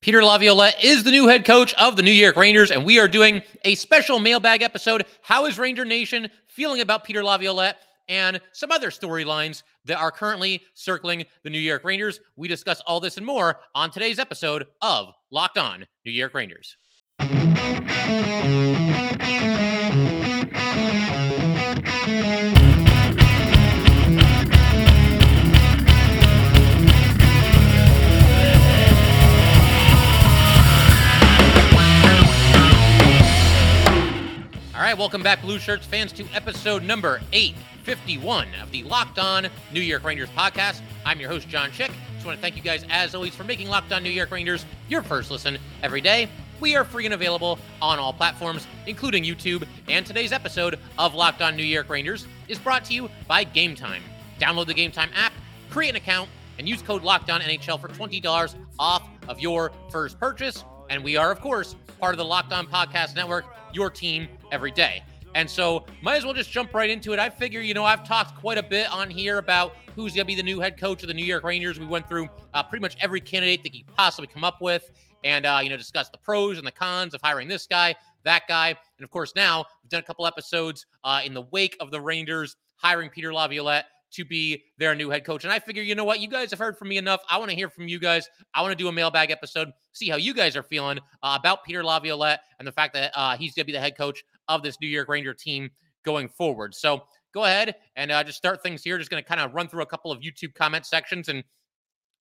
Peter Laviolette is the new head coach of the New York Rangers, and we are doing a special mailbag episode. How is Ranger Nation feeling about Peter Laviolette and some other storylines that are currently circling the New York Rangers? We discuss all this and more on today's episode of Locked On New York Rangers. All right, welcome back, Blue Shirts fans, to episode number 851 of the Locked On New York Rangers podcast. I'm your host, John Chick. Just want to thank you guys, as always, for making Locked On New York Rangers your first listen every day. We are free and available on all platforms, including YouTube. And today's episode of Locked On New York Rangers is brought to you by Game Time. Download the Game Time app, create an account, and use code Locked On NHL for $20 off of your first purchase. And we are, of course, part of the Locked On Podcast Network, your team every day. And so, might as well just jump right into it. I figure, you know, I've talked quite a bit on here about who's going to be the new head coach of the New York Rangers. We went through uh, pretty much every candidate that you possibly come up with and, uh, you know, discuss the pros and the cons of hiring this guy, that guy. And of course, now we've done a couple episodes uh, in the wake of the Rangers hiring Peter Laviolette to be their new head coach. And I figure, you know what? You guys have heard from me enough. I want to hear from you guys. I want to do a mailbag episode, see how you guys are feeling uh, about Peter Laviolette and the fact that uh, he's going to be the head coach of this New York Ranger team going forward. So go ahead and uh, just start things here. Just going to kind of run through a couple of YouTube comment sections. And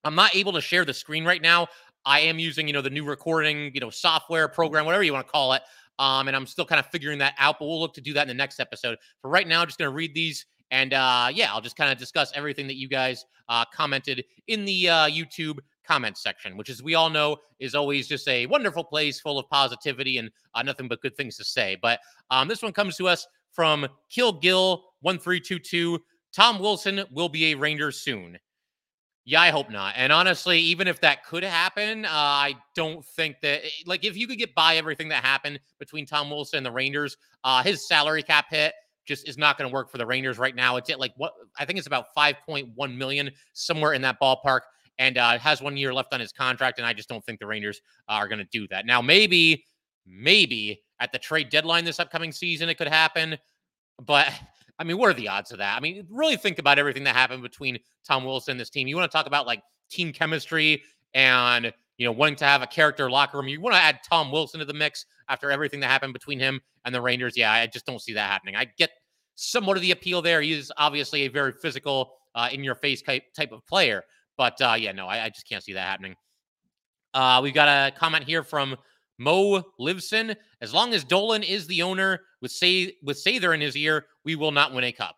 I'm not able to share the screen right now. I am using, you know, the new recording, you know, software program, whatever you want to call it. Um, and I'm still kind of figuring that out, but we'll look to do that in the next episode. For right now, I'm just going to read these and uh, yeah, I'll just kind of discuss everything that you guys uh, commented in the uh, YouTube comment section, which, as we all know, is always just a wonderful place full of positivity and uh, nothing but good things to say. But um, this one comes to us from Kill Gill one three two two. Tom Wilson will be a Ranger soon. Yeah, I hope not. And honestly, even if that could happen, uh, I don't think that eh, like if you could get by everything that happened between Tom Wilson and the Rangers, uh, his salary cap hit just is not going to work for the Rangers right now. It's at like what I think it's about 5.1 million, somewhere in that ballpark. And uh, has one year left on his contract. And I just don't think the Rangers are going to do that. Now, maybe, maybe at the trade deadline this upcoming season, it could happen. But I mean, what are the odds of that? I mean, really think about everything that happened between Tom Wilson and this team. You want to talk about like team chemistry and you know, wanting to have a character locker room. You want to add Tom Wilson to the mix after everything that happened between him and the Rangers. Yeah, I just don't see that happening. I get somewhat of the appeal there. He is obviously a very physical, uh, in your face type, type of player. But uh, yeah, no, I, I, just can't see that happening. Uh, we got a comment here from Mo Livson. As long as Dolan is the owner with say with Sather in his ear, we will not win a cup.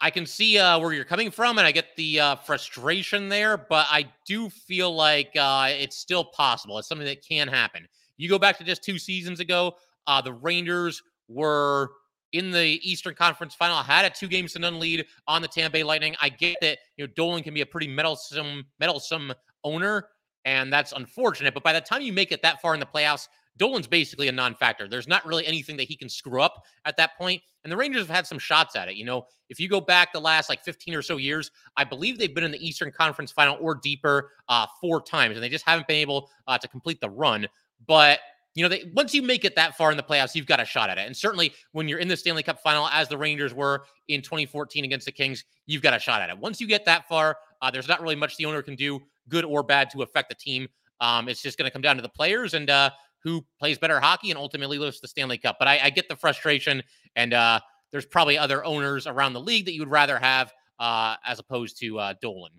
I can see uh, where you're coming from, and I get the uh, frustration there, but I do feel like uh, it's still possible. It's something that can happen. You go back to just two seasons ago, uh, the Rangers were in the Eastern Conference Final, had a two games to none lead on the Tampa Bay Lightning. I get that you know Dolan can be a pretty meddlesome, meddlesome owner, and that's unfortunate. But by the time you make it that far in the playoffs, Dolan's basically a non-factor. There's not really anything that he can screw up at that point. And the Rangers have had some shots at it. You know, if you go back the last like 15 or so years, I believe they've been in the Eastern Conference Final or deeper uh, four times, and they just haven't been able uh, to complete the run. But you know, they, once you make it that far in the playoffs, you've got a shot at it. And certainly when you're in the Stanley Cup final, as the Rangers were in 2014 against the Kings, you've got a shot at it. Once you get that far, uh, there's not really much the owner can do, good or bad, to affect the team. Um, it's just going to come down to the players and uh, who plays better hockey and ultimately lifts the Stanley Cup. But I, I get the frustration, and uh, there's probably other owners around the league that you would rather have uh, as opposed to uh, Dolan.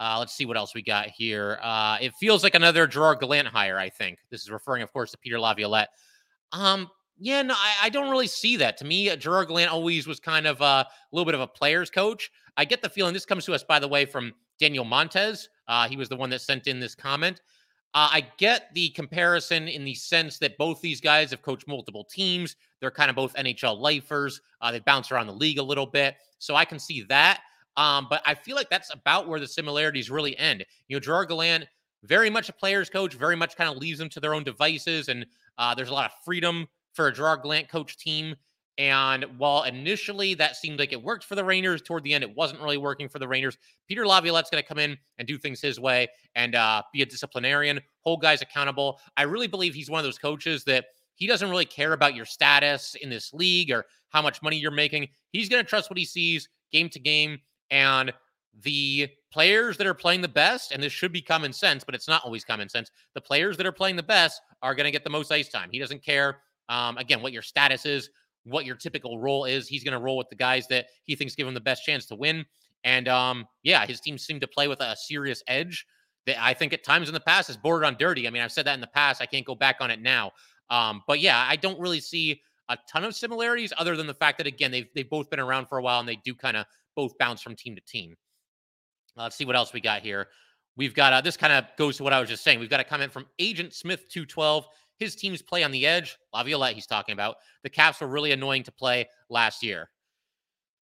Uh, let's see what else we got here. Uh, it feels like another Gerard Gallant hire. I think this is referring, of course, to Peter Laviolette. Um, yeah, no, I, I don't really see that. To me, Gerard Gallant always was kind of a little bit of a player's coach. I get the feeling this comes to us, by the way, from Daniel Montez. Uh, he was the one that sent in this comment. Uh, I get the comparison in the sense that both these guys have coached multiple teams. They're kind of both NHL lifers. Uh, they bounce around the league a little bit. So I can see that. Um, but I feel like that's about where the similarities really end. You know, Gerard Gallant, very much a player's coach, very much kind of leaves them to their own devices. And uh, there's a lot of freedom for a Gerard Gallant coach team. And while initially that seemed like it worked for the Rangers, toward the end it wasn't really working for the Rangers. Peter Laviolette's going to come in and do things his way and uh, be a disciplinarian, hold guys accountable. I really believe he's one of those coaches that he doesn't really care about your status in this league or how much money you're making. He's going to trust what he sees game to game. And the players that are playing the best, and this should be common sense, but it's not always common sense. The players that are playing the best are going to get the most ice time. He doesn't care, um, again, what your status is, what your typical role is. He's going to roll with the guys that he thinks give him the best chance to win. And um, yeah, his team seemed to play with a serious edge that I think at times in the past has bordered on dirty. I mean, I've said that in the past. I can't go back on it now. Um, but yeah, I don't really see a ton of similarities other than the fact that again they've they've both been around for a while and they do kind of both bounce from team to team. let's see what else we got here. We've got uh, this kind of goes to what I was just saying. We've got a comment from Agent Smith two twelve. His teams play on the edge. Laviolette, he's talking about. The Caps were really annoying to play last year.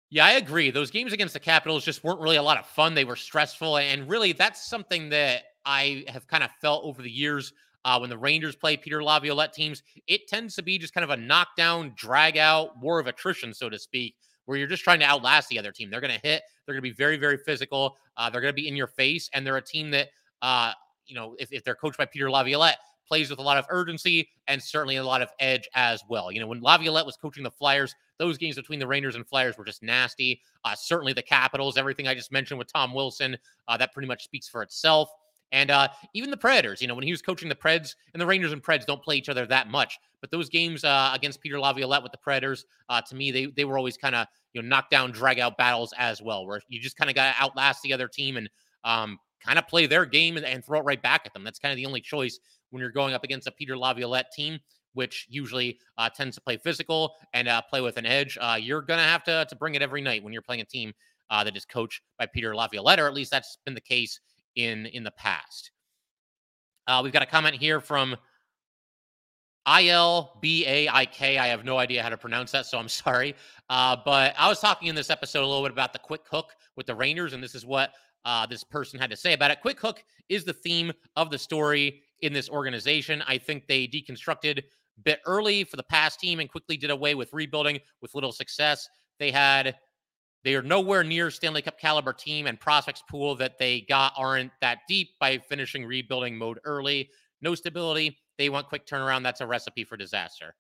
Yeah, I agree. Those games against the Capitals just weren't really a lot of fun. They were stressful. And really, that's something that I have kind of felt over the years uh, when the Rangers play Peter Laviolette teams, it tends to be just kind of a knockdown, drag out, war of attrition, so to speak, where you're just trying to outlast the other team. They're going to hit. They're going to be very, very physical. Uh, they're going to be in your face, and they're a team that, uh, you know, if, if they're coached by Peter Laviolette, plays with a lot of urgency and certainly a lot of edge as well. You know, when Laviolette was coaching the Flyers, those games between the Rangers and Flyers were just nasty. Uh, certainly the Capitals, everything I just mentioned with Tom Wilson, uh, that pretty much speaks for itself. And uh, even the Predators, you know, when he was coaching the Preds, and the Rangers and Preds don't play each other that much, but those games uh, against Peter Laviolette with the Predators, uh, to me, they they were always kind of you know knockdown, drag out battles as well, where you just kind of got to outlast the other team and um, kind of play their game and, and, throw it right back at them. That's kind of the only choice when you're going up against a Peter Laviolette team, which usually uh, tends to play physical and uh, play with an edge. Uh, you're gonna have to to bring it every night when you're playing a team that is coached by Peter Laviolette, or at least that's been the case in in the past. Uh, we've got a comment here from I L B A I K. I have no idea how to pronounce that, so I'm sorry. Uh, but I was talking in this episode a little bit about the quick hook with the Rangers, and this is what uh, this person had to say about it. Quick hook is the theme of the story in this organization. I think they deconstructed bit early for the past team and quickly did away with rebuilding with little success. They had they are nowhere near Stanley Cup caliber team and prospects pool that they got aren't that deep by finishing rebuilding mode early. No stability. They want quick turnaround. That's a recipe for disaster.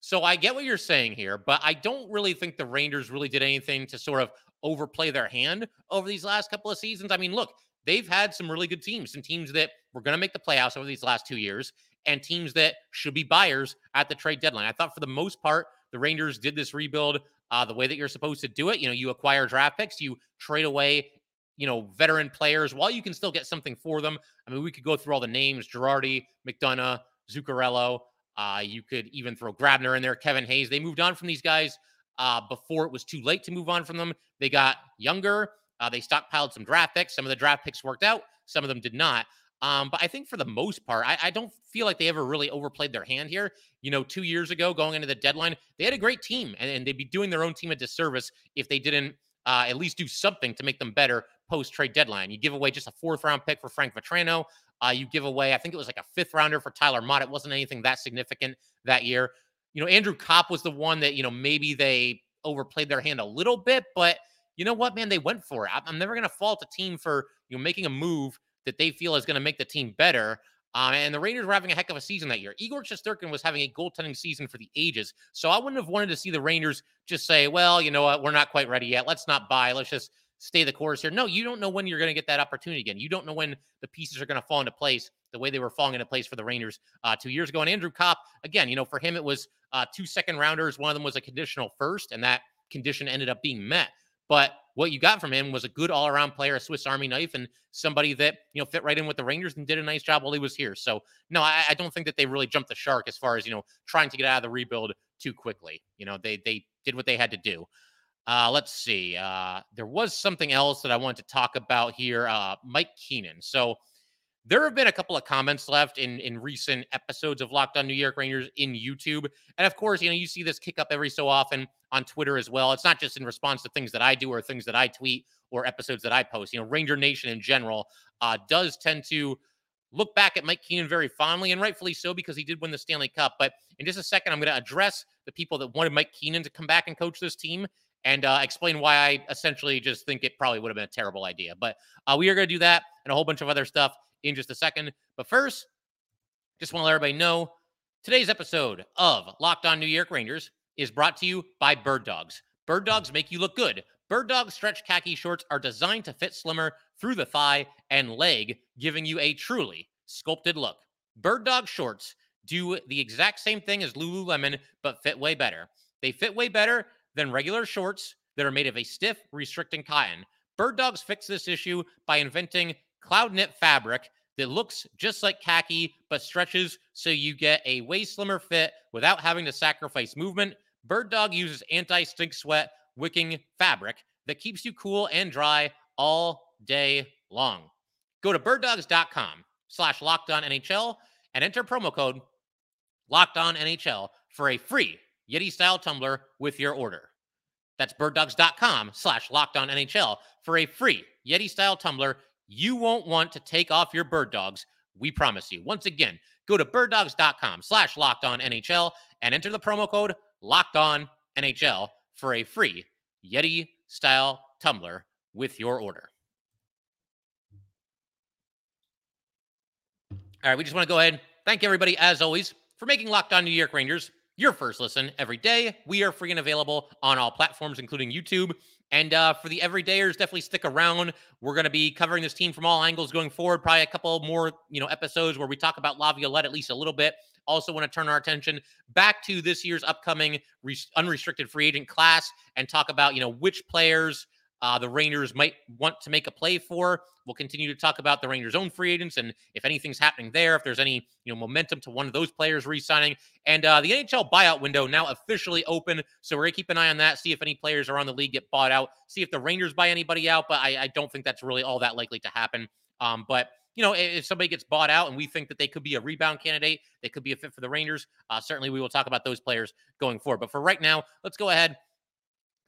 So I get what you're saying here, but I don't really think the Rangers really did anything to sort of overplay their hand over these last couple of seasons. I mean, look, they've had some really good teams, some teams that were going to make the playoffs over these last two years, and teams that should be buyers at the trade deadline. I thought for the most part, the Rangers did this rebuild uh, the way that you're supposed to do it. You know, you acquire draft picks, you trade away, you know, veteran players while you can still get something for them. I mean, we could go through all the names Girardi, McDonagh, Zuccarello. Uh, you could even throw Grabner in there, Kevin Hayes. They moved on from these guys uh, before it was too late to move on from them. They got younger. Uh, they stockpiled some draft picks. Some of the draft picks worked out, some of them did not. Um, but I think for the most part, I, I, don't feel like they ever really overplayed their hand here. You know, two years ago, going into the deadline, they had a great team, and, and they'd be doing their own team a disservice if they didn't uh, at least do something to make them better post trade deadline. You give away just a fourth round pick for Frank Vatrano. Uh, you give away, I think it was like a fifth rounder for Tyler Motte. It wasn't anything that significant that year. You know, Andrew Copp was the one that, you know, maybe they overplayed their hand a little bit, but you know what, man, they went for it. I'm never going to fault a team for, you know, making a move that they feel is going to make the team better. Um, and the Rangers were having a heck of a season that year. Igor Shesterkin was having a goaltending season for the ages. So I wouldn't have wanted to see the Rangers just say, well, you know what, we're not quite ready yet. Let's not buy. Let's just stay the course here. No, you don't know when you're going to get that opportunity again. You don't know when the pieces are going to fall into place the way they were falling into place for the Rangers uh, two years ago. And Andrew Copp, again, you know, for him, it was uh, two second rounders. One of them was a conditional first, and that condition ended up being met. But what you got from him was a good all around player, a Swiss Army knife, and somebody that you know fit right in with the Rangers and did a nice job while he was here. So no, I, I don't think that they really jumped the shark as far as you know trying to get out of the rebuild too quickly. You know, they they did what they had to do. Uh, let's see. Uh, there was something else that I wanted to talk about here. Uh, Mike Keenan. So there have been a couple of comments left in in recent episodes of Locked On New York Rangers in YouTube, and of course, you know you see this kick up every so often on Twitter as well. It's not just in response to things that I do or things that I tweet or episodes that I post. You know, Ranger Nation in general uh, does tend to look back at Mike Keenan very fondly, and rightfully so because he did win the Stanley Cup. But in just a second, I'm going to address the people that wanted Mike Keenan to come back and coach this team and uh, explain why I essentially just think it probably would have been a terrible idea. But uh, we are going to do that and a whole bunch of other stuff in just a second. But first, just want to let everybody know today's episode of Locked On New York Rangers is brought to you by Bird Dogs. Bird Dogs make you look good. Bird Dog stretch khaki shorts are designed to fit slimmer through the thigh and leg, giving you a truly sculpted look. Bird Dog shorts do the exact same thing as Lululemon, but fit way better. They fit way better than regular shorts that are made of a stiff, restricting cotton. Bird Dogs fix this issue by inventing cloud knit fabric that looks just like khaki but stretches so you get a way slimmer fit without having to sacrifice movement. Bird Dog uses anti stink sweat wicking fabric that keeps you cool and dry all day long. Go to birddogs.com slash NHL and enter promo code locked on NHL for a free Yeti style tumbler with your order. That's birddogs.com slash locked on NHL for a free Yeti style tumbler you won't want to take off your bird dogs. We promise you. Once again, go to birddogs.com slash locked on NHL and enter the promo code locked on NHL for a free Yeti style tumbler with your order. All right, we just want to go ahead. Thank everybody, as always, for making Locked On New York Rangers your first listen every day. We are free and available on all platforms, including YouTube. And uh, for the everydayers, definitely stick around. We're going to be covering this team from all angles going forward. Probably a couple more, you know, episodes where we talk about Laviolette at least a little bit. Also, want to turn our attention back to this year's upcoming re- unrestricted free agent class and talk about, you know, which players uh, the Rangers might want to make a play for. We'll continue to talk about the Rangers' own free agents and if anything's happening there, if there's any you know momentum to one of those players re-signing. And uh, the NHL buyout window now officially open, so we're gonna keep an eye on that. See if any players around the league get bought out. See if the Rangers buy anybody out, but I, I don't think that's really all that likely to happen. Um, but you know, if somebody gets bought out and we think that they could be a rebound candidate, they could be a fit for the Rangers. Uh, certainly, we will talk about those players going forward. But for right now, let's go ahead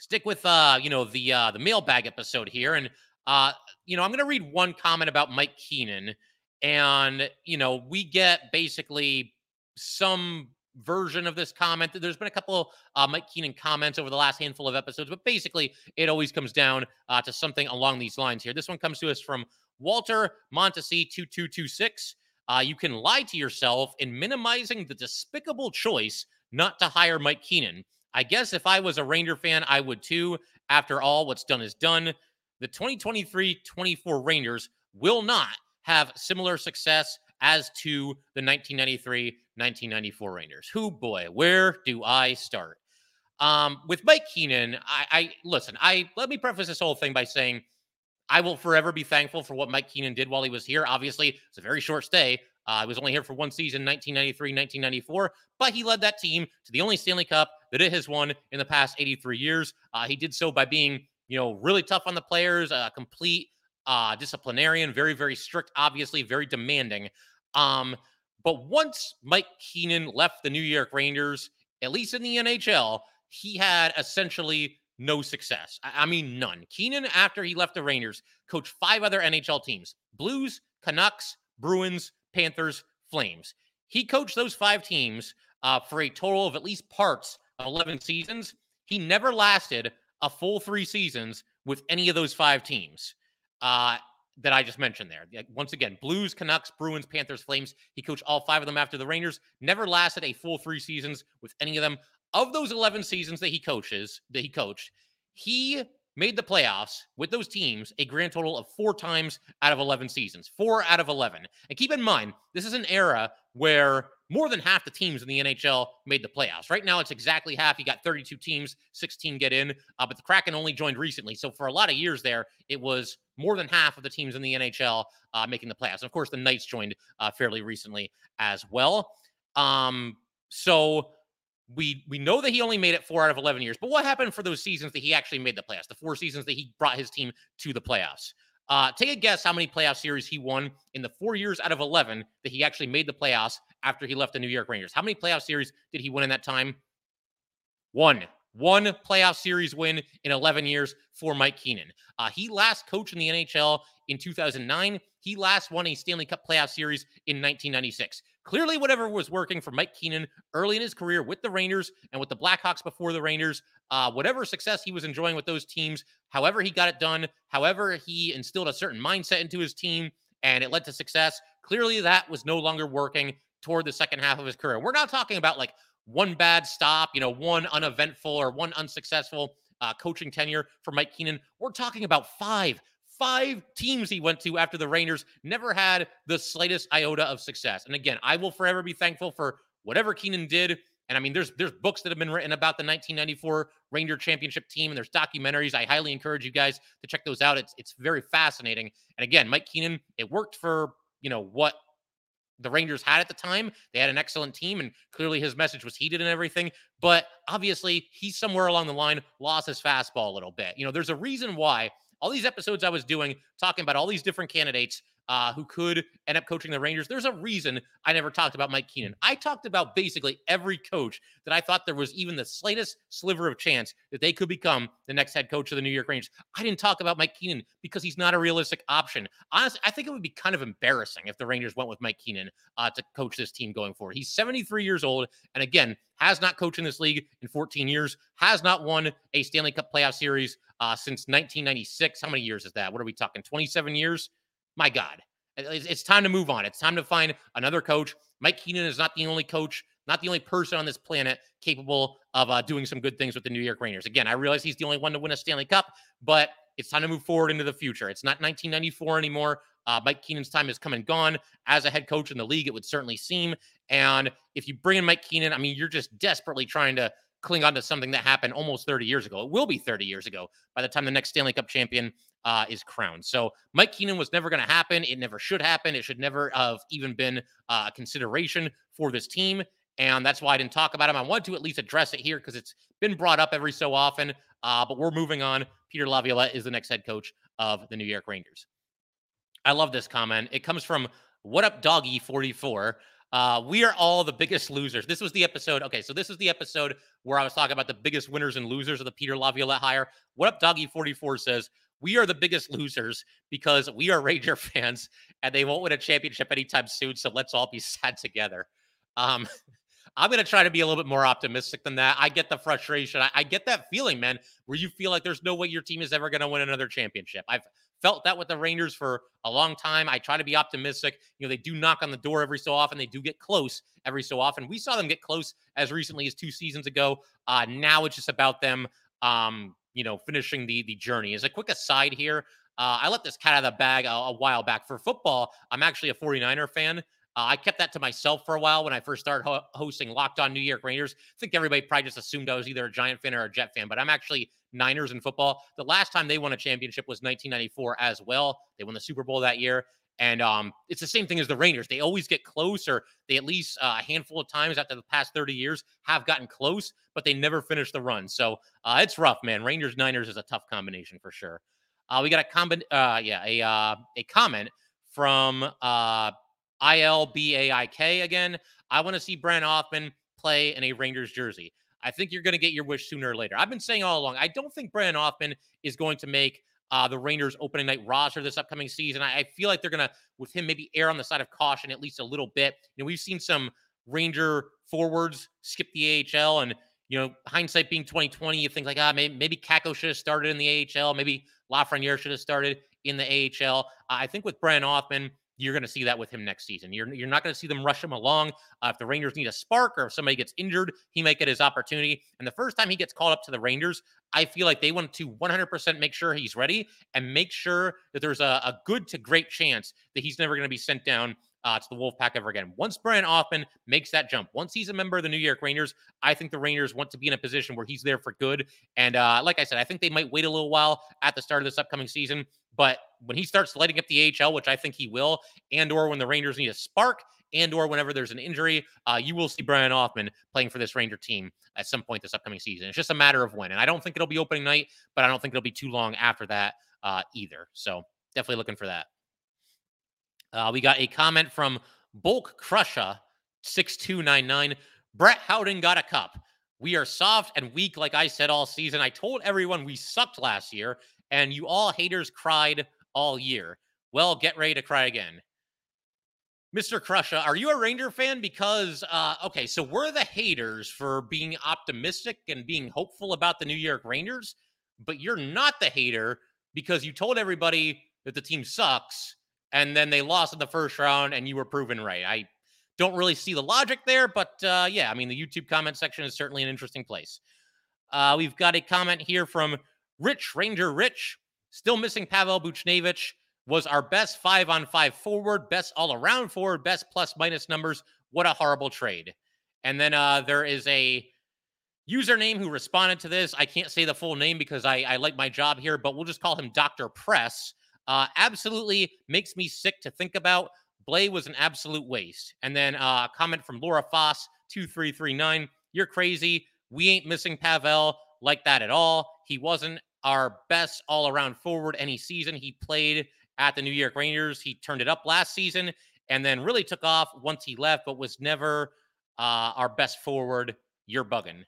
stick with uh you know the uh the mailbag episode here and uh you know i'm gonna read one comment about mike keenan and you know we get basically some version of this comment. There's been a couple uh mike keenan comments over the last handful of episodes but basically it always comes down uh, to something along these lines here. This one comes to us from walter montesi 2226 uh, you can lie to yourself in minimizing the despicable choice not to hire mike keenan I guess if I was a Ranger fan, I would too. After all, what's done is done. The 2023 24 Rangers will not have similar success as to the 1993 1994 Rangers. Who boy, where do I start? Um, with Mike Keenan, I, I listen, I let me preface this whole thing by saying I will forever be thankful for what Mike Keenan did while he was here. Obviously, it's a very short stay. Uh, I was only here for one season, 1993, 1994, but he led that team to the only Stanley Cup that it has won in the past 83 years. Uh, he did so by being, you know, really tough on the players, a complete uh, disciplinarian, very, very strict, obviously, very demanding. Um, but once Mike Keenan left the New York Rangers, at least in the NHL, he had essentially no success. I, I mean, none. Keenan, after he left the Rangers, coached five other NHL teams Blues, Canucks, Bruins, Panthers, Flames. He coached those five teams uh, for a total of at least parts of 11 seasons, he never lasted a full three seasons with any of those five teams uh, that I just mentioned there. Once again, Blues, Canucks, Bruins, Panthers, Flames. He coached all five of them after the Rangers. Never lasted a full three seasons with any of them. Of those 11 seasons that he coaches, that he coached, he made the playoffs with those teams a grand total of four times out of 11 seasons. Four out of 11. And keep in mind, this is an era where more than half the teams in the NHL made the playoffs. Right now, it's exactly half. You got 32 teams, 16 get in, uh, but the Kraken only joined recently. So for a lot of years there, it was more than half of the teams in the NHL uh, making the playoffs. And of course, the Knights joined uh, fairly recently as well. Um, so we we know that he only made it four out of 11 years. But what happened for those seasons that he actually made the playoffs? The four seasons that he brought his team to the playoffs. Uh, take a guess how many playoff series he won in the four years out of 11 that he actually made the playoffs after he left the New York Rangers. How many playoff series did he win in that time? One. One playoff series win in 11 years for Mike Keenan. Uh, he last coached in the NHL in 2009. he last won a Stanley Cup playoff series in 1996. Clearly, whatever was working for Mike Keenan early in his career with the Rangers and with the Blackhawks before the Rangers, uh, whatever success he was enjoying with those teams, however he got it done, however he instilled a certain mindset into his team and it led to success, clearly that was no longer working toward the second half of his career. We're not talking about like one bad stop, you know, one uneventful or one unsuccessful uh, coaching tenure for Mike Keenan. We're talking about five, five teams he went to after the Rangers never had the slightest iota of success. And again, I will forever be thankful for whatever Keenan did. And I mean, there's there's books that have been written about the 1994 Ranger Championship team, and there's documentaries. I highly encourage you guys to check those out. It's it's very fascinating. And again, Mike Keenan, it worked for you know what the Rangers had at the time. They had an excellent team, and clearly his message was heated and everything. But obviously, he's somewhere along the line lost his fastball a little bit. You know, there's a reason why all these episodes I was doing talking about all these different candidates uh, who could end up coaching the Rangers. There's a reason I never talked about Mike Keenan. I talked about basically every coach that I thought there was even the slightest sliver of chance that they could become the next head coach of the New York Rangers. I didn't talk about Mike Keenan because he's not a realistic option. Honestly, I think it would be kind of embarrassing if the Rangers went with Mike Keenan uh, to coach this team going forward. He's 73 years old, and again, has not coached in this league in 14 years, has not won a Stanley Cup playoff series uh, since 1996. How many years is that? What are we talking? 27 years? My God. It's time to move on. It's time to find another coach. Mike Keenan is not the only coach, not the only person on this planet capable of uh, doing some good things with the New York Rangers. Again, I realize he's the only one to win a Stanley Cup, but it's time to move forward into the future. It's not 1994 anymore. Uh, Mike Keenan's time has come and gone as a head coach in the league, it would certainly seem. And if you bring in Mike Keenan, I mean, you're just desperately trying to cling on to something that happened almost 30 years ago. It will be 30 years ago by the time the next Stanley Cup champion uh, is crowned. So Mike Keenan was never going to happen. It never should happen. It should never have even been uh, a consideration for this team. And that's why I didn't talk about him. I wanted to at least address it here because it's been brought up every so often. Uh, but we're moving on. Peter Laviolette is the next head coach of the New York Rangers. I love this comment. It comes from What Up Doggy 44. Uh, we are all the biggest losers. This was the episode. Okay, so this is the episode where I was talking about the biggest winners and losers of the Peter Laviolette hire. What up, Doggy 44 says, We are the biggest losers because we are Ranger fans and they won't win a championship anytime soon. So let's all be sad together. Um, I'm going to try to be a little bit more optimistic than that. I get the frustration. I, I, get that feeling, man, where you feel like there's no way your team is ever going to win another championship. I've felt that with the Rangers for a long time. I try to be optimistic. You know, they do knock on the door every so often. They do get close every so often. We saw them get close as recently as two seasons ago. Uh, now it's just about them, um, you know, finishing the the journey. As a quick aside here, uh, I let this cat out of the bag a, a while back for football. I'm actually a 49er fan. Uh, I kept that to myself for a while when I first started ho- hosting Locked On New York Rangers. I think everybody probably just assumed I was either a Giant fan or a Jet fan, but I'm actually Niners in football. The last time they won a championship was 1994 as well. They won the Super Bowl that year. And um, it's the same thing as the Rangers. They always get close, or they at least uh, a handful of times after the past 30 years have gotten close, but they never finish the run. So uh, it's rough, man. Rangers Niners is a tough combination for sure. Uh, we got a comment, uh, yeah, a uh, a comment from uh, ILBAIK again. I want to see Brennan Othmann play in a Rangers jersey. I think you're going to get your wish sooner or later. I've been saying all along, I don't think Brennan Othmann is going to make uh, the Rangers opening night roster this upcoming season. I, I feel like they're going to, with him, maybe err on the side of caution at least a little bit. You know, we've seen some Ranger forwards skip the AHL, and you know, hindsight being 2020, you think like, ah, maybe, maybe Kakko should have started in the AHL, maybe Lafreniere should have started in the AHL. Uh, I think with Brennan Othmann, you're going to see that with him next season. You're, you're not going to see them rush him along. Uh, if the Rangers need a spark or if somebody gets injured, he might get his opportunity. And the first time he gets called up to the Rangers, I feel like they want to 100% make sure he's ready and make sure that there's a, a good to great chance that he's never going to be sent down uh, to the Wolfpack ever again. Once Brennan Othmann makes that jump, once he's a member of the New York Rangers, I think the Rangers want to be in a position where he's there for good. And uh, like I said, I think they might wait a little while at the start of this upcoming season. But when he starts lighting up the AHL, which I think he will, and or when the Rangers need a spark, and or whenever there's an injury, uh, you will see Brennan Othmann playing for this Ranger team at some point this upcoming season. It's just a matter of when. And I don't think it'll be opening night, but I don't think it'll be too long after that uh, either. So definitely looking for that. Uh, we got a comment from Bulk Crusher 6299. Brett Howden got a cup. We are soft and weak, like I said all season. I told everyone we sucked last year, and you all haters cried all year. well, get ready to cry again. Mr. Crusha, are you a Ranger fan? Because, uh, okay, so we're the haters for being optimistic and being hopeful about the New York Rangers, but you're not the hater because you told everybody that the team sucks and then they lost in the first round and you were proven right. I don't really see the logic there, but uh, yeah, I mean, the YouTube comment section is certainly an interesting place. Uh, we've got a comment here from Rich Ranger Rich, still missing Pavel Buchnevich was our best five on five forward, best all around forward, best plus minus numbers. What a horrible trade. And then uh, there is a username who responded to this. I can't say the full name because I, I like my job here, but we'll just call him Dr. Press. Uh, absolutely makes me sick to think about. Blais was an absolute waste. And then uh, a comment from Laura Foss, 2339. You're crazy. We ain't missing Pavel like that at all. He wasn't our best all around forward any season. He played at the New York Rangers. He turned it up last season and then really took off once he left, but was never uh, our best forward. You're bugging.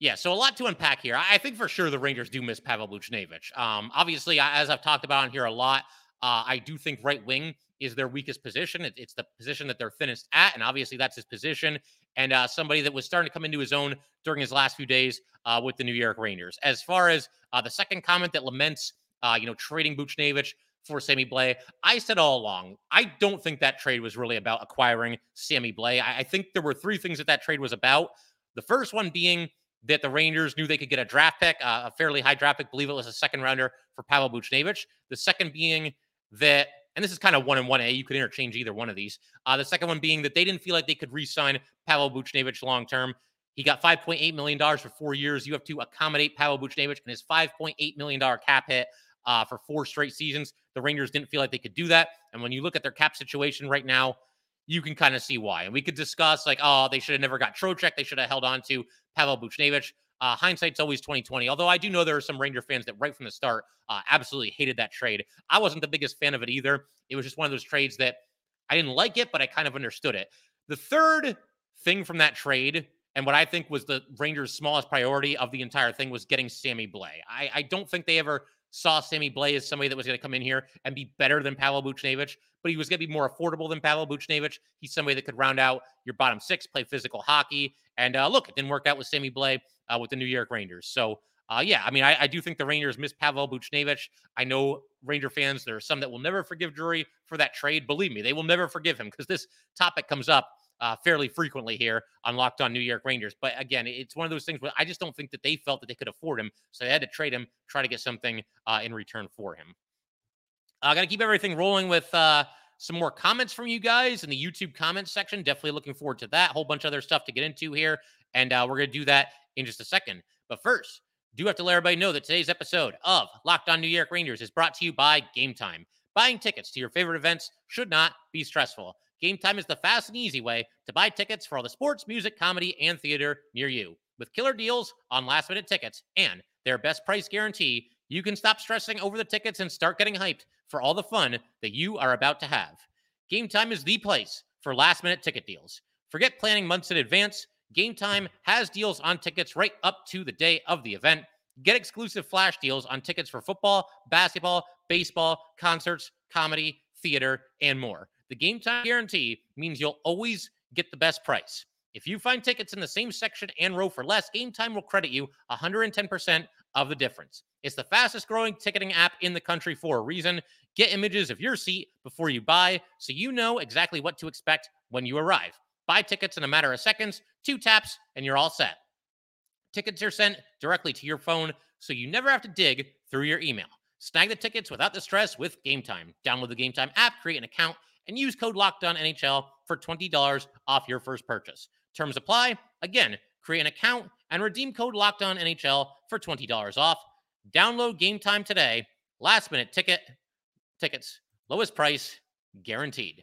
Yeah, so a lot to unpack here. I think for sure the Rangers do miss Pavel Buchnevich. Um, obviously, as I've talked about on here a lot, uh, I do think right wing is their weakest position. It, it's the position that they're thinnest at, and obviously that's his position. And uh, somebody that was starting to come into his own during his last few days uh, with the New York Rangers. As far as uh, the second comment that laments, uh, you know, trading Buchnevich, for Sammy Blais, I said all along, I don't think that trade was really about acquiring Sammy Blais. I, I think there were three things that that trade was about. The first one being that the Rangers knew they could get a draft pick, uh, a fairly high draft pick, believe it was a second rounder for Pavel Buchnevich. The second being that, and this is kind of one and one A, you could interchange either one of these. Uh, the second one being that they didn't feel like they could re-sign Pavel Buchnevich long term. He got $5.8 million for four years. You have to accommodate Pavel Buchnevich and his $5.8 million cap hit uh, for four straight seasons. The Rangers didn't feel like they could do that. And when you look at their cap situation right now, you can kind of see why. And we could discuss like, oh, they should have never got Trocheck. They should have held on to Pavel Buchnevich. Uh, hindsight's always 2020. Although I do know there are some Ranger fans that right from the start uh, absolutely hated that trade. I wasn't the biggest fan of it either. It was just one of those trades that I didn't like it, but I kind of understood it. The third thing from that trade, and what I think was the Rangers' smallest priority of the entire thing, was getting Sammy Blais. I, I don't think they ever saw Sammy Blais as somebody that was going to come in here and be better than Pavel Buchnevich, but he was going to be more affordable than Pavel Buchnevich. He's somebody that could round out your bottom six, play physical hockey. And uh, look, it didn't work out with Sammy Blais uh, with the New York Rangers. So, uh, yeah, I mean, I, I, do think the Rangers miss Pavel Buchnevich. I know Ranger fans, there are some that will never forgive Drury for that trade. Believe me, they will never forgive him because this topic comes up uh, fairly frequently here on Locked On New York Rangers. But again, it's one of those things where I just don't think that they felt that they could afford him, so they had to trade him, try to get something uh, in return for him. I'm uh, gonna keep everything rolling with uh, some more comments from you guys in the YouTube comments section. Definitely looking forward to that. Whole bunch of other stuff to get into here, and uh, we're gonna do that in just a second. But first, do have to let everybody know that today's episode of Locked On New York Rangers is brought to you by Game Time. Buying tickets to your favorite events should not be stressful. Game Time is the fast and easy way to buy tickets for all the sports, music, comedy, and theater near you. With killer deals on last minute tickets and their best price guarantee, you can stop stressing over the tickets and start getting hyped for all the fun that you are about to have. Game Time is the place for last minute ticket deals. Forget planning months in advance. Game Time has deals on tickets right up to the day of the event. Get exclusive flash deals on tickets for football, basketball, baseball, concerts, comedy, theater, and more. The game time guarantee means you'll always get the best price. If you find tickets in the same section and row for less, Game Time will credit you 110% of the difference. It's the fastest growing ticketing app in the country for a reason. Get images of your seat before you buy so you know exactly what to expect when you arrive. Buy tickets in a matter of seconds, two taps, and you're all set. Tickets are sent directly to your phone so you never have to dig through your email. Snag the tickets without the stress with Game Time. Download the Game Time app, create an account, and use code NHL for $20 off your first purchase. Terms apply. Again, create an account and redeem code NHL for $20 off. Download game time today. Last minute ticket tickets, lowest price guaranteed.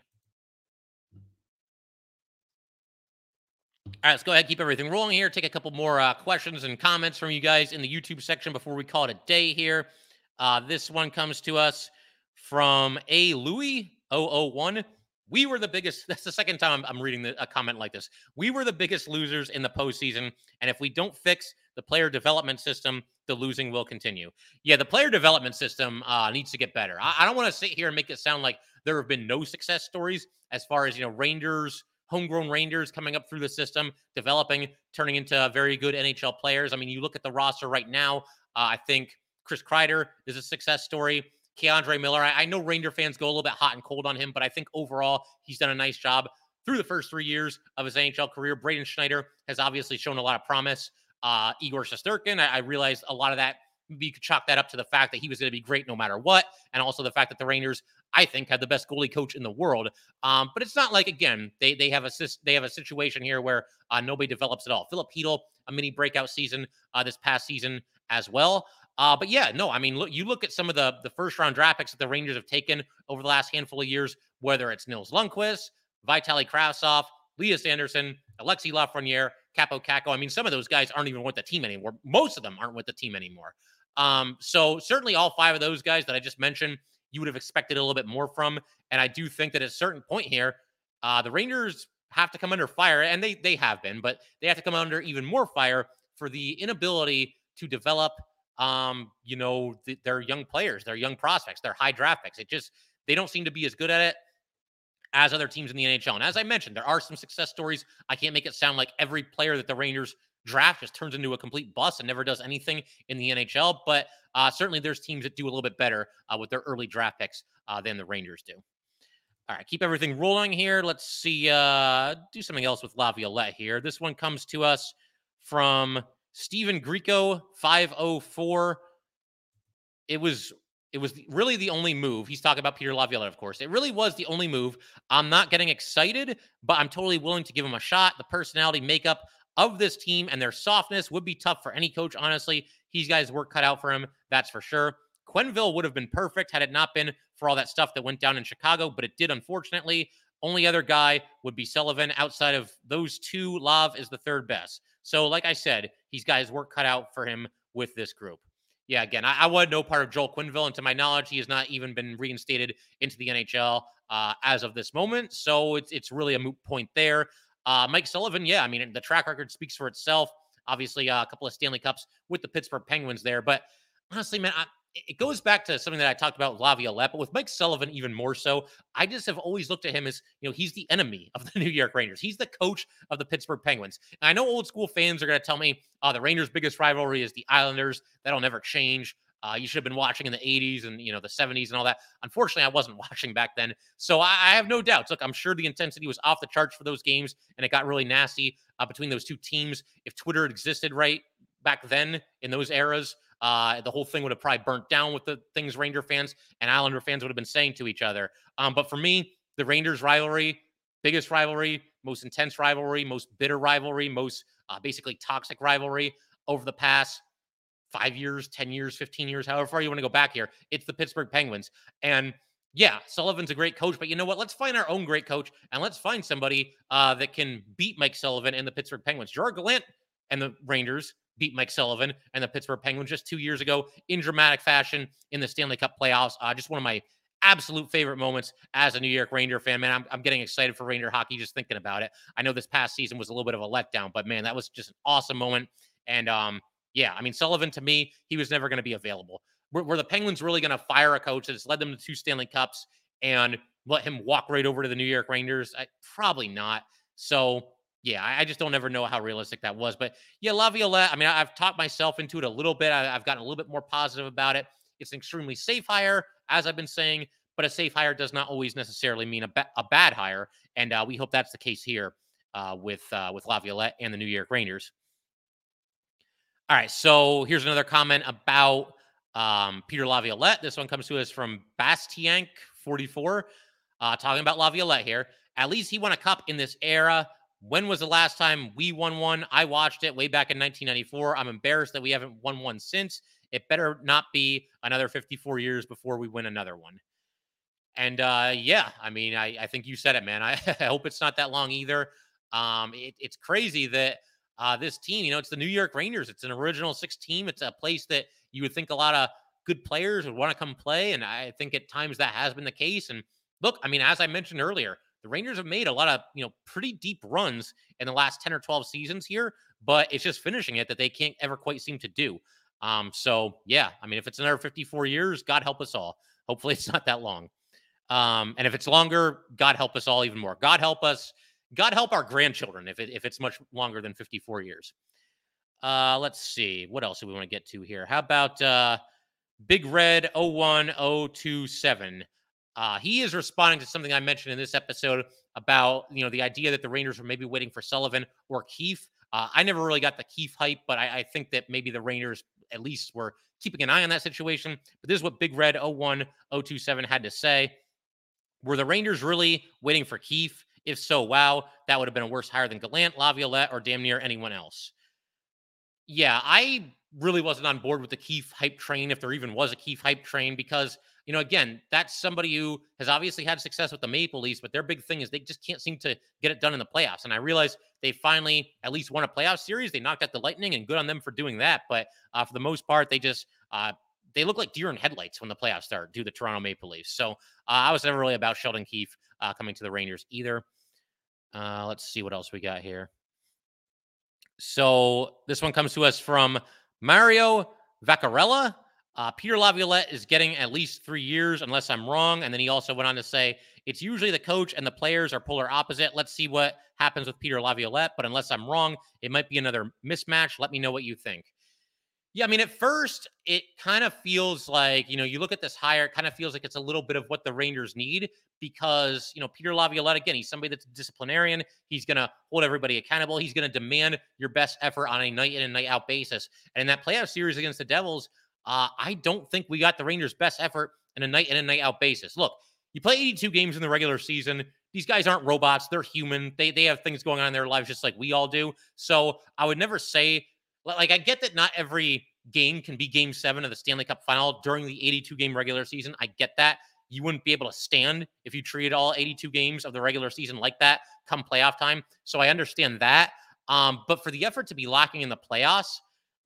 All right, let's go ahead keep everything rolling here. Take a couple more uh, questions and comments from you guys in the YouTube section before we call it a day here. Uh, this one comes to us from A. Louis 001. we were the biggest. That's the second time I'm, reading the, a comment like this. We were the biggest losers in the postseason, and if we don't fix the player development system, the losing will continue. Yeah, the player development system uh, needs to get better. I, I don't want to sit here and make it sound like there have been no success stories as far as you know Rangers, homegrown Rangers coming up through the system, developing, turning into very good NHL players. I mean, you look at the roster right now. Uh, I think Chris Kreider is a success story. K'Andre Miller. I, I know Ranger fans go a little bit hot and cold on him, but I think overall he's done a nice job through the first three years of his NHL career. Braden Schneider has obviously shown a lot of promise. Uh, Igor Shesterkin, I, I realized a lot of that you could chalk that up to the fact that he was going to be great no matter what, and also the fact that the Rangers, I think, had the best goalie coach in the world. Um, but it's not like again they they have a they have a situation here where uh, nobody develops at all. Filip Chytil, a mini breakout season uh, this past season as well. Uh, but yeah, no, I mean, look, you look at some of the the first round draft picks that the Rangers have taken over the last handful of years, whether it's Nils Lundkvist, Vitali Kravtsov, Lias Andersson, Alexi Lafreniere, Kaapo Kakko. I mean, some of those guys aren't even with the team anymore. Most of them aren't with the team anymore. Um, so certainly all five of those guys that I just mentioned, you would have expected a little bit more from. And I do think that at a certain point here, uh, the Rangers have to come under fire, and they they have been, but they have to come under even more fire for the inability to develop, um, you know, th- their young players, they're young prospects, they're high draft picks. It just they don't seem to be as good at it as other teams in the NHL. And as I mentioned, there are some success stories. I can't make it sound like every player that the Rangers draft just turns into a complete bust and never does anything in the NHL. But uh, certainly there's teams that do a little bit better uh, with their early draft picks uh, than the Rangers do. All right, keep everything rolling here. Let's see, uh, do something else with Laviolette here. This one comes to us from Stephen Greco 504. It was it was really the only move. He's talking about Peter Laviolette, of course. It really was the only move. I'm not getting excited, but I'm totally willing to give him a shot. The personality makeup of this team and their softness would be tough for any coach, honestly. He's got his work cut out for him, that's for sure. Quenneville would have been perfect had it not been for all that stuff that went down in Chicago, but it did, unfortunately. Only other guy would be Sullivan. Outside of those two, Lav is the third best. So, like I said, he's got his work cut out for him with this group. Yeah, again, I, I was no part of Joel Quenneville, and to my knowledge, he has not even been reinstated into the NHL uh, as of this moment. So it's it's really a moot point there. Uh, Mike Sullivan, yeah, I mean, the track record speaks for itself. Obviously, uh, a couple of Stanley Cups with the Pittsburgh Penguins there. But honestly, man, I, it goes back to something that I talked about with Laviolette, but with Mike Sullivan even more so. I just have always looked at him as, you know, he's the enemy of the New York Rangers. He's the coach of the Pittsburgh Penguins. And I know old school fans are going to tell me, oh, the Rangers' biggest rivalry is the Islanders. That'll never change. Uh, you should have been watching in the 80s and you know the 70s and all that. Unfortunately, I wasn't watching back then, so I, I, have no doubts. Look, I'm sure the intensity was off the charts for those games, and it got really nasty uh, between those two teams. If Twitter existed right back then in those eras, uh, the whole thing would have probably burnt down with the things Ranger fans and Islander fans would have been saying to each other. Um, but for me, the Rangers rivalry, biggest rivalry, most intense rivalry, most bitter rivalry, most uh, basically toxic rivalry over the past five years, 10 years, 15 years, however far you want to go back here. It's the Pittsburgh Penguins. And yeah, Sullivan's a great coach, but you know what? Let's find our own great coach and let's find somebody uh, that can beat Mike Sullivan and the Pittsburgh Penguins. Gerard Gallant and the Rangers beat Mike Sullivan and the Pittsburgh Penguins just two years ago in dramatic fashion in the Stanley Cup playoffs. Uh, just one of my absolute favorite moments as a New York Ranger fan. Man, I'm, I'm getting excited for Ranger hockey just thinking about it. I know this past season was a little bit of a letdown, but man, that was just an awesome moment. And um, yeah, I mean, Sullivan to me, he was never going to be available. Were, were the Penguins really going to fire a coach that's led them to two Stanley Cups and let him walk right over to the New York Rangers? I, probably not. So, yeah, I, I, just don't ever know how realistic that was. But yeah, Laviolette, I mean, I, have talked myself into it a little bit. I, have gotten a little bit more positive about it. It's an extremely safe hire, as I've been saying, but a safe hire does not always necessarily mean a, ba- a bad hire. And uh, we hope that's the case here uh, with uh, with Laviolette and the New York Rangers. All right. So here's another comment about um, Peter Laviolette. This one comes to us from Bastiank44, uh, talking about Laviolette here. At least he won a cup in this era. When was the last time we won one? I watched it way back in 1994. I'm embarrassed that we haven't won one since. It better not be another 54 years before we win another one. And uh, yeah, I mean, I, I think you said it, man. I, I hope it's not that long either. Um, it, it's crazy that uh, this team. You know, it's the New York Rangers. It's an original six team. It's a place that you would think a lot of good players would want to come play. And I think at times that has been the case. And look, I mean, as I mentioned earlier, the Rangers have made a lot of, you know, pretty deep runs in the last 10 or 12 seasons here, but it's just finishing it that they can't ever quite seem to do. Um, so yeah, I mean, if it's another 54 years, God help us all. Hopefully it's not that long. Um, and if it's longer, God help us all even more. God help us. God help our grandchildren if it, if it's much longer than 54 years. Uh, let's see. What else do we want to get to here? How about uh, Big Red 01027? Uh, he is responding to something I mentioned in this episode about you know the idea that the Rangers were maybe waiting for Sullivan or Keefe. Uh, I never really got the Keefe hype, but I, I, think that maybe the Rangers at least were keeping an eye on that situation. But this is what Big Red 01027 had to say. Were the Rangers really waiting for Keefe? If so, wow, that would have been a worse hire than Gallant, Laviolette, or damn near anyone else. Yeah, I really wasn't on board with the Keefe hype train, if there even was a Keefe hype train, because, you know, again, that's somebody who has obviously had success with the Maple Leafs, but their big thing is they just can't seem to get it done in the playoffs. And I realize they finally at least won a playoff series. They knocked out the Lightning, and good on them for doing that. But uh, for the most part, they just uh, they look like deer in headlights when the playoffs start, do the Toronto Maple Leafs. So uh, I was never really about Sheldon Keefe uh, coming to the Rangers either. Uh, let's see what else we got here. So this one comes to us from Mario Vaccarella. Uh, Peter Laviolette is getting at least three years, unless I'm wrong. And then he also went on to say, it's usually the coach and the players are polar opposite. Let's see what happens with Peter Laviolette. But unless I'm wrong, it might be another mismatch. Let me know what you think. Yeah, I mean, at first, it kind of feels like, you know, you look at this hire, it kind of feels like it's a little bit of what the Rangers need because, you know, Peter Laviolette, again, he's somebody that's a disciplinarian. He's going to hold everybody accountable. He's going to demand your best effort on a night in and night out basis. And in that playoff series against the Devils, uh, I don't think we got the Rangers' best effort in a night in and night out basis. Look, you play 82 games in the regular season. These guys aren't robots. They're human. They, they have things going on in their lives just like we all do. So I would never say like I get that not every game can be game seven of the Stanley Cup final during the 82 game regular season. I get that. You wouldn't be able to stand if you treated all 82 games of the regular season like that come playoff time. So I understand that. Um, but for the effort to be lacking in the playoffs,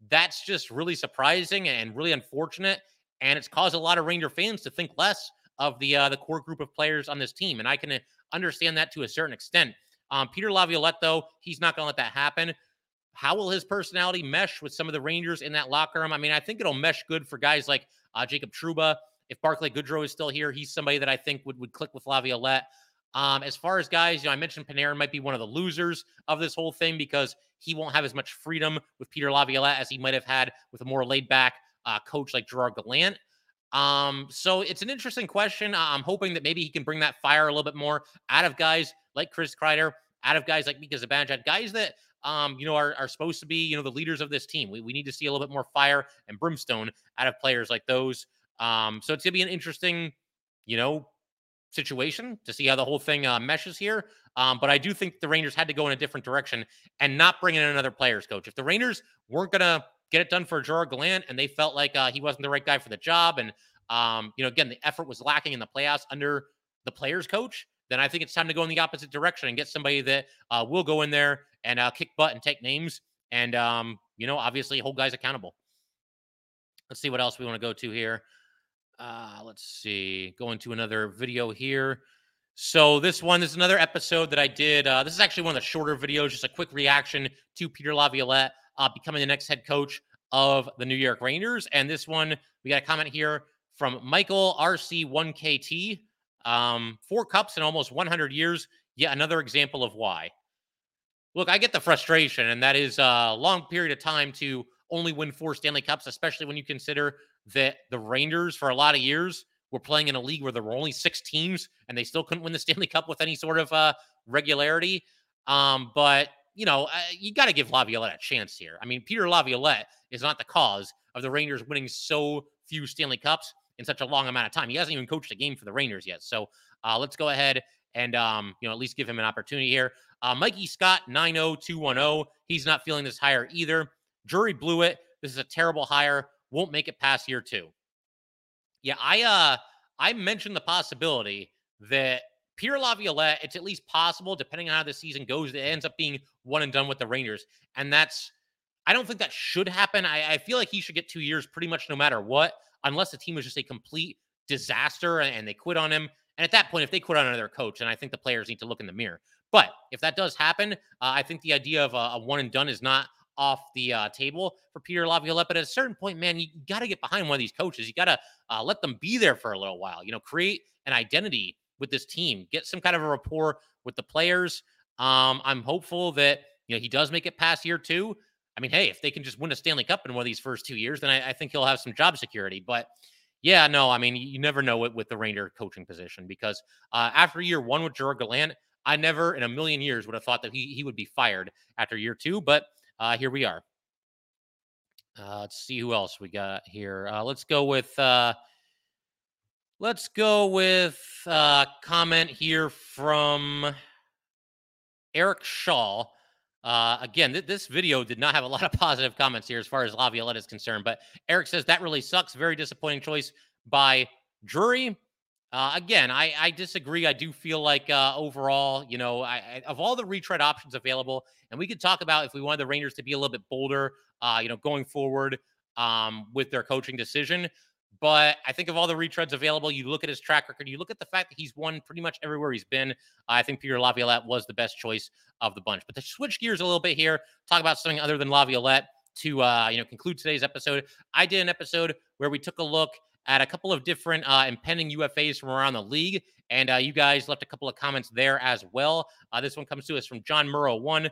that's just really surprising and really unfortunate. And it's caused a lot of Ranger fans to think less of the uh, the core group of players on this team. And I can uh, understand that to a certain extent. Um, Peter Laviolette, though, he's not going to let that happen. How will his personality mesh with some of the Rangers in that locker room? I mean, I think it'll mesh good for guys like uh, Jacob Trouba. If Barclay Goodrow is still here, he's somebody that I think would, would click with Laviolette. Um, as far as guys, you know, I mentioned Panarin might be one of the losers of this whole thing because he won't have as much freedom with Peter Laviolette as he might have had with a more laid back uh, coach like Gerard Gallant. Um, so it's an interesting question. I'm hoping that maybe he can bring that fire a little bit more out of guys like Chris Kreider, out of guys like Mika Zibanejad, guys that um, you know, are, are supposed to be, you know, the leaders of this team. We, we need to see a little bit more fire and brimstone out of players like those. Um, so it's to be an interesting, you know, situation to see how the whole thing uh, meshes here. Um, but I do think the Rangers had to go in a different direction and not bring in another players coach. If the Rangers weren't going to get it done for Gerard Gallant and they felt like uh, he wasn't the right guy for the job, and um, you know, again, the effort was lacking in the playoffs under the players coach, then I think it's time to go in the opposite direction and get somebody that uh, will go in there and uh, kick butt and take names and, um, you know, obviously hold guys accountable. Let's see what else we want to go to here. Uh, let's see. Going to another video here. So this one, this is another episode that I did. Uh, this is actually one of the shorter videos, just a quick reaction to Peter Laviolette uh, becoming the next head coach of the New York Rangers. And this one, we got a comment here from Michael RC1KT. Um, four cups in almost 100 years. Yet another example of why. Look, I get the frustration, and that is a long period of time to only win four Stanley Cups, especially when you consider that the Rangers, for a lot of years, were playing in a league where there were only six teams and they still couldn't win the Stanley Cup with any sort of uh, regularity. Um, but you know, uh, you got to give Laviolette a chance here. I mean, Peter Laviolette is not the cause of the Rangers winning so few Stanley Cups in such a long amount of time. He hasn't even coached a game for the Rangers yet. So uh, let's go ahead and um, you know at least give him an opportunity here. Uh, Mikey Scott 90210. He's not feeling this hire either. Drury blew it. This is a terrible hire. Won't make it past year two. Yeah, I uh I mentioned the possibility that Pierre Laviolette, it's at least possible, depending on how the season goes, it ends up being one and done with the Rangers. And that's I don't think that should happen. I, I feel like he should get two years pretty much no matter what unless the team was just a complete disaster and they quit on him. And at that point, if they quit on another coach, and I think the players need to look in the mirror. But if that does happen, uh, I think the idea of a, a, one and done is not off the uh, table for Peter Laviolette. But at a certain point, man, you got to get behind one of these coaches. You got to uh, let them be there for a little while. You know, create an identity with this team, get some kind of a rapport with the players. Um, I'm hopeful that you know he does make it past year two. I mean, hey, if they can just win a Stanley Cup in one of these first two years, then I, I think he'll have some job security. But yeah, no, I mean, you never know it with the Ranger coaching position because uh, after year one with Gerard Gallant, I never in a million years would have thought that he he would be fired after year two. But uh, here we are. Uh, let's see who else we got here. Uh, let's go with uh, let's go with uh, comment here from Eric Shaw. Uh, again, th- this video did not have a lot of positive comments here as far as Laviolette is concerned, but Eric says that really sucks. Very disappointing choice by Drury. Uh, again, I, I disagree. I do feel like uh, overall, you know, I, I, of all the retread options available, and we could talk about if we wanted the Rangers to be a little bit bolder, uh, you know, going forward um, with their coaching decision. But I think of all the retreads available, you look at his track record, you look at the fact that he's won pretty much everywhere he's been. I think Peter Laviolette was the best choice of the bunch. But to switch gears a little bit here, talk about something other than Laviolette to uh, you know conclude today's episode. I did an episode where we took a look at a couple of different uh, impending UFAs from around the league. And uh, you guys left a couple of comments there as well. Uh, this one comes to us from John Murrow. One,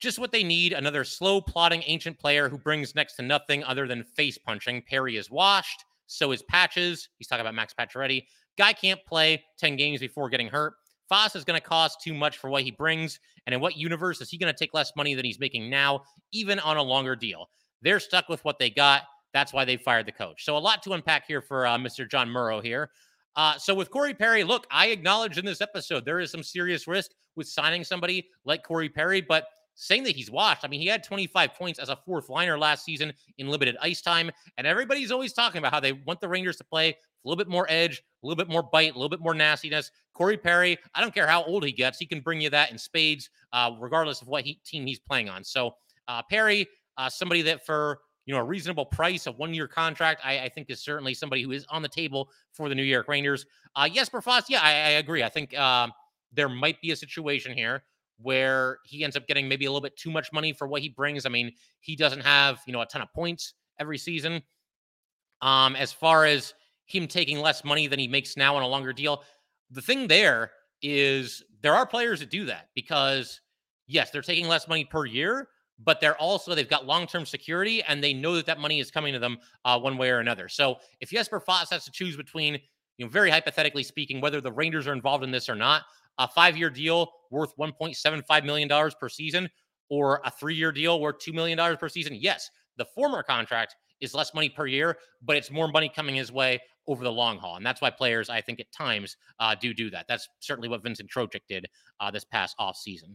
just what they need another slow, plodding ancient player who brings next to nothing other than face punching. Perry is washed. So is Patches. He's talking about Max Pacioretty. Guy can't play 10 games before getting hurt. Foss is going to cost too much for what he brings. And in what universe is he going to take less money than he's making now, even on a longer deal? They're stuck with what they got. That's why they fired the coach. So a lot to unpack here for uh, Mr. John Murrow here. Uh, so with Corey Perry, look, I acknowledge in this episode there is some serious risk with signing somebody like Corey Perry, but saying that he's washed, I mean, he had 25 points as a fourth liner last season in limited ice time, and everybody's always talking about how they want the Rangers to play a little bit more edge, a little bit more bite, a little bit more nastiness. Corey Perry, I don't care how old he gets, he can bring you that in spades, uh, regardless of what he, team he's playing on. So uh, Perry, uh, somebody that for you know, a reasonable price, a one year contract, I, I, think is certainly somebody who is on the table for the New York Rangers. Uh, Jesper Fast, yeah, I, I agree. I think uh, there might be a situation here where he ends up getting maybe a little bit too much money for what he brings. I mean, he doesn't have, you know, a ton of points every season. Um, as far as him taking less money than he makes now on a longer deal, the thing there is there are players that do that because yes, they're taking less money per year, but they're also they've got long-term security and they know that that money is coming to them uh, one way or another. So if Jesper Fast has to choose between, you know, very hypothetically speaking, whether the Rangers are involved in this or not, a five-year deal worth 1.75 million dollars per season, or a three-year deal worth two million dollars per season, yes, the former contract is less money per year, but it's more money coming his way over the long haul. And that's why players, I think, at times uh, do do that. That's certainly what Vincent Trocheck did uh, this past offseason.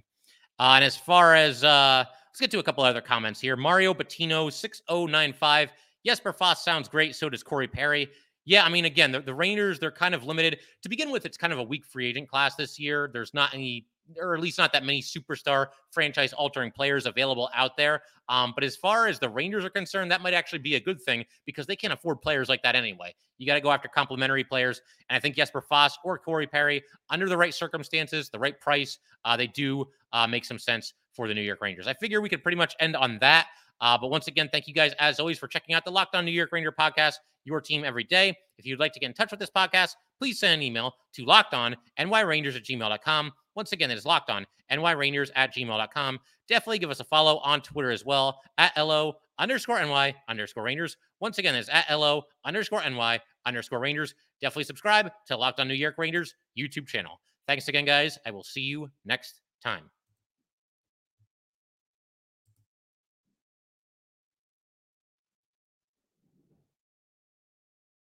Uh, and as far as uh, let's get to a couple other comments here. Mario Bettino 6095. Jesper Fast sounds great. So does Corey Perry. Yeah, I mean, again, the, the Rangers, they're kind of limited. To begin with, it's kind of a weak free agent class this year. There's not any or at least not that many superstar franchise altering players available out there. Um, but as far as the Rangers are concerned, that might actually be a good thing because they can't afford players like that anyway. You got to go after complementary players. And I think Jesper Fast or Corey Perry, under the right circumstances, the right price, uh, they do uh, make some sense for the New York Rangers. I figure we could pretty much end on that. Uh, but once again, thank you guys as always for checking out the Locked On New York Ranger podcast, your team every day. If you'd like to get in touch with this podcast, please send an email to lockedonnyrangers at gmail.com. Once again, it is locked on nyrangers at gmail.com. Definitely give us a follow on Twitter as well at LO underscore NY underscore Rangers. Once again, it's at LO underscore NY underscore Rangers. Definitely subscribe to Locked On New York Rangers YouTube channel. Thanks again, guys. I will see you next time.